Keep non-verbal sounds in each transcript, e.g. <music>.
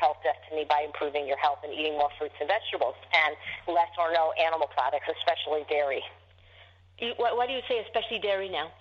health destiny by improving your health and eating more fruits and vegetables and less or no animal products, especially dairy. Why, why do you say especially dairy now?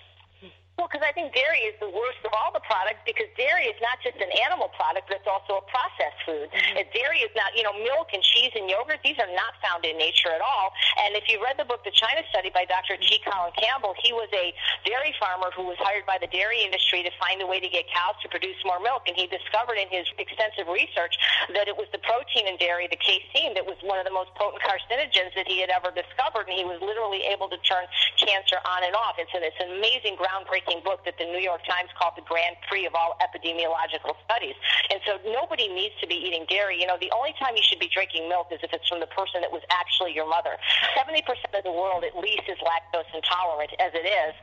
Well, because I think dairy is the worst of all the products because dairy is not just an animal product, but it's also a processed food. Mm-hmm. Dairy is not, you know, milk and cheese and yogurt, these are not found in nature at all. And if you read the book, The China Study by Dr. T. Colin Campbell, he was a dairy farmer who was hired by the dairy industry to find a way to get cows to produce more milk. And he discovered in his extensive research that it was the protein in dairy, the casein, that was one of the most potent carcinogens that he had ever discovered. And he was literally able to turn cancer on and off. It's an, it's an amazing, groundbreaking book that the New York Times called the Grand Prix of all epidemiological studies. And so nobody needs to be eating dairy. You know, the only time you should be drinking milk is if it's from the person that was actually your mother. 70% of the world at least is lactose intolerant as it is.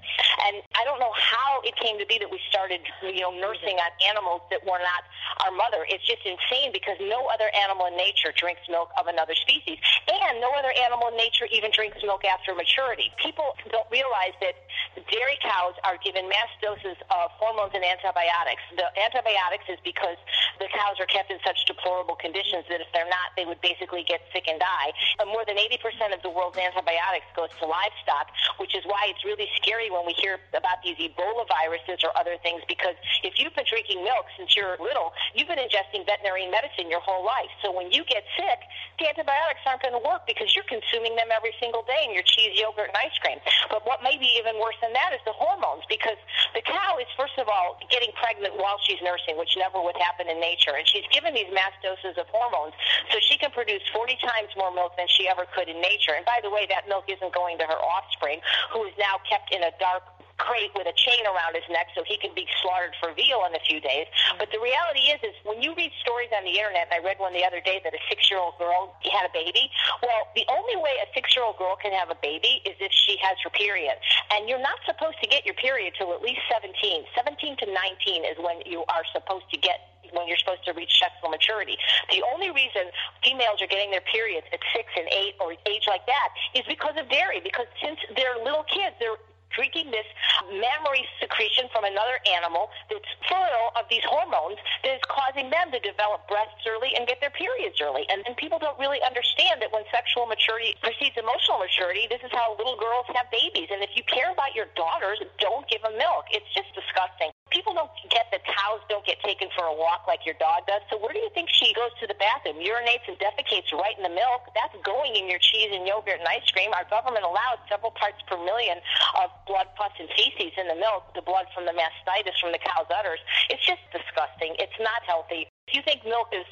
And I don't know how it came to be that we started, you know, nursing on animals that were not our mother. It's just insane because no other animal in nature drinks milk of another species. And no other animal in nature even drinks milk after maturity. People don't realize that dairy cows are given mass doses of hormones and antibiotics. The antibiotics is because the cows are kept in such deplorable conditions that if they're not, they would basically get sick and die. And more than 80% of the world's antibiotics goes to livestock, which is why it's really scary when we hear about these Ebola viruses or other things because if you've been drinking milk since you're little, you've been ingesting veterinary medicine your whole life. So when you get sick, the antibiotics aren't going to work because you're consuming them every single day in your cheese, yogurt, and ice cream. But what may be even worse than that is the hormones because the cow is, first of all, getting pregnant while she's nursing, which never would happen in nature. And she's given these mass doses of hormones so she can produce 40 times more milk than she ever could in nature. And by the way, that milk isn't going to her offspring, who is now kept in a dark crate with a chain around his neck so he can be slaughtered for veal in a few days. Mm-hmm. But the reality is, is when you read stories on the internet, and I read one the other day that a six-year-old girl had a baby. Well, the only way a six-year-old girl can have a baby is if she has her period, and you're not supposed to get your period till at least 17. 17 to 19 is when you are supposed to get when you're supposed to reach sexual maturity. The only reason females are getting their periods at six and eight or age like that is because of dairy. Because since they're little kids, they're drinking this mammary secretion from another animal that's full of these hormones that is causing them to develop breasts early and get their periods early. And then people don't really understand that when sexual maturity precedes emotional maturity, this is how little girls have babies. And if you care about your daughters, don't give them milk. It's just disgusting people don't get that cows don't get taken for a walk like your dog does. So where do you think she goes to the bathroom, urinates and defecates right in the milk? That's going in your cheese and yogurt and ice cream. Our government allows several parts per million of blood, pus, and feces in the milk, the blood from the mastitis from the cow's udders. It's just disgusting. It's not healthy. If you think milk is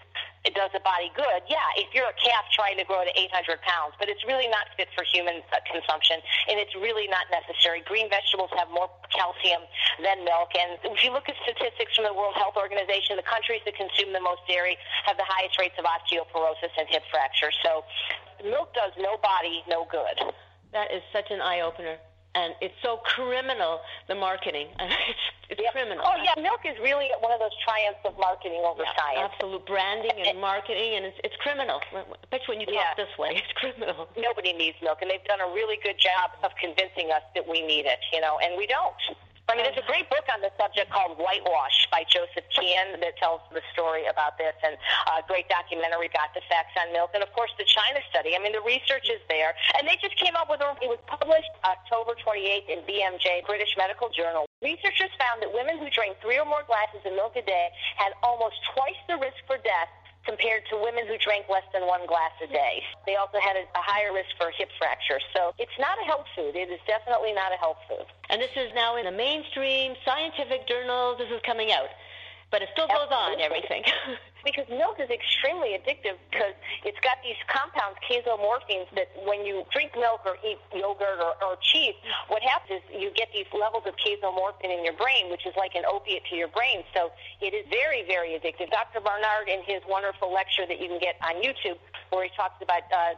it does the body good, yeah, if you're a calf trying to grow to 800 pounds, but it's really not fit for human uh, consumption, and it's really not necessary. Green vegetables have more calcium than milk, and if you look at statistics from the World Health Organization, the countries that consume the most dairy have the highest rates of osteoporosis and hip fractures. So milk does no body no good. That is such an eye opener and it's so criminal the marketing <laughs> it's, it's yep. criminal. Oh yeah milk is really one of those triumphs of marketing over yeah, science. absolute branding and marketing and it's, it's criminal. Especially when you talk yeah. this way <laughs> it's criminal. Nobody needs milk and they've done a really good job of convincing us that we need it you know and we don't I mean, there's a great book on the subject called Whitewash by Joseph Keon that tells the story about this, and a great documentary, Got the Facts on Milk, and of course the China study. I mean, the research is there, and they just came up with a. It was published October 28th in BMJ, British Medical Journal. Researchers found that women who drank three or more glasses of milk a day had almost twice the risk for death compared to women who drank less than one glass a day. They also had a, a higher risk for hip fracture. So it's not a health food. It is definitely not a health food. And this is now in the mainstream scientific journals. This is coming out but it still goes on everything. <laughs> because milk is extremely addictive because it's got these compounds, casomorphins, that when you drink milk or eat yogurt or, or cheese, what happens is you get these levels of casomorphin in your brain, which is like an opiate to your brain. So it is very, very addictive. Dr. Barnard, in his wonderful lecture that you can get on YouTube, where he talks about uh,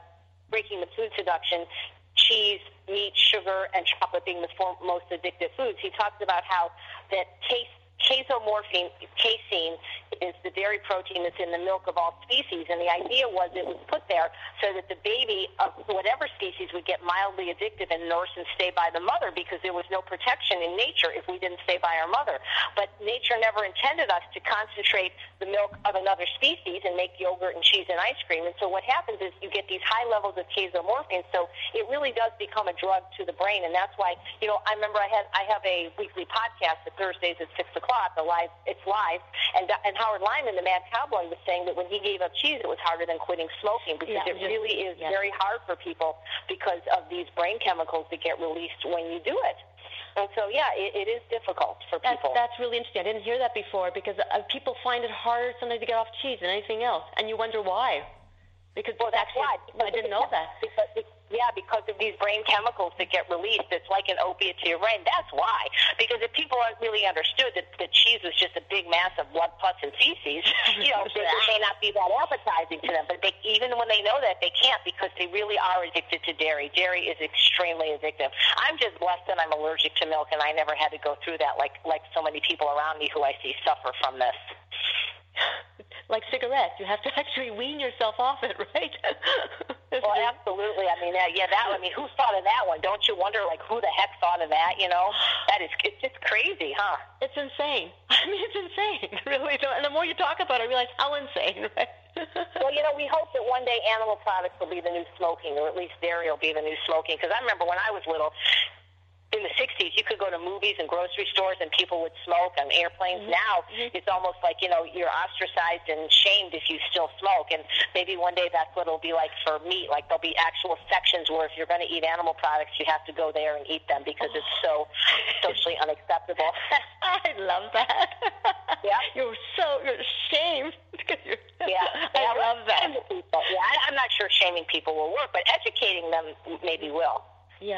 breaking the food seduction, cheese, meat, sugar, and chocolate being the four most addictive foods. He talks about how that taste casomorphine, casein, is the dairy protein that's in the milk of all species. And the idea was it was put there so that the baby of whatever species would get mildly addictive and nurse and stay by the mother because there was no protection in nature if we didn't stay by our mother. But nature never intended us to concentrate the milk of another species and make yogurt and cheese and ice cream. And so what happens is you get these high levels of casomorphine. So it really does become a drug to the brain. And that's why, you know, I remember I had I have a weekly podcast at Thursdays at six o'clock. The live it's live, and and Howard Lyman, the Mad Cowboy, was saying that when he gave up cheese, it was harder than quitting smoking because Yeah, it just- really is yeah. very hard for people because of these brain chemicals that get released when you do it. And so, yeah, it, it is difficult for people. that's really interesting. I didn't hear that before because uh, people find it harder sometimes to get off cheese than anything else, and you wonder why. Because well, that's actually, why. I didn't know that. Because, yeah, because of these brain chemicals that get released, it's like an opiate to your brain. That's why. Because if people aren't really understood that the cheese was just a big mass of blood, pus, and feces, <laughs> you know, it, it may not be that appetizing to them. But they, even when they know that, they can't because they really are addicted to dairy. Dairy is extremely addictive. I'm just blessed that I'm allergic to milk, and I never had to go through that like like so many people around me who I see suffer from this. <laughs> Like cigarettes, you have to <laughs> actually wean yourself off it, right? Well, absolutely. I mean, uh, yeah, that. I mean, who thought of that one? Don't you wonder, like, who the heck thought of that? You know, that is it's just crazy, huh? It's insane. <laughs> I mean, it's insane, <laughs> really. And the more you talk about it, I realize how insane, <laughs> right? Well, you know, we hope that one day animal products will be the new smoking, or at least dairy will be the new smoking. Because I remember when I was little in the 60s, you could go to movies and grocery stores and people would smoke on airplanes. Mm-hmm. Now mm-hmm. it's almost like, you know, you're ostracized and shamed if you still smoke. And maybe one day that's what it'll be like for meat. Like there'll be actual sections where if you're going to eat animal products, you have to go there and eat them because oh. it's so <sighs> socially unacceptable. <laughs> I love that. Yeah. <laughs> You're so, you're shamed. Because you're, <laughs> yeah. I love that. Yeah. I, I'm not sure shaming people will work, but educating them maybe will.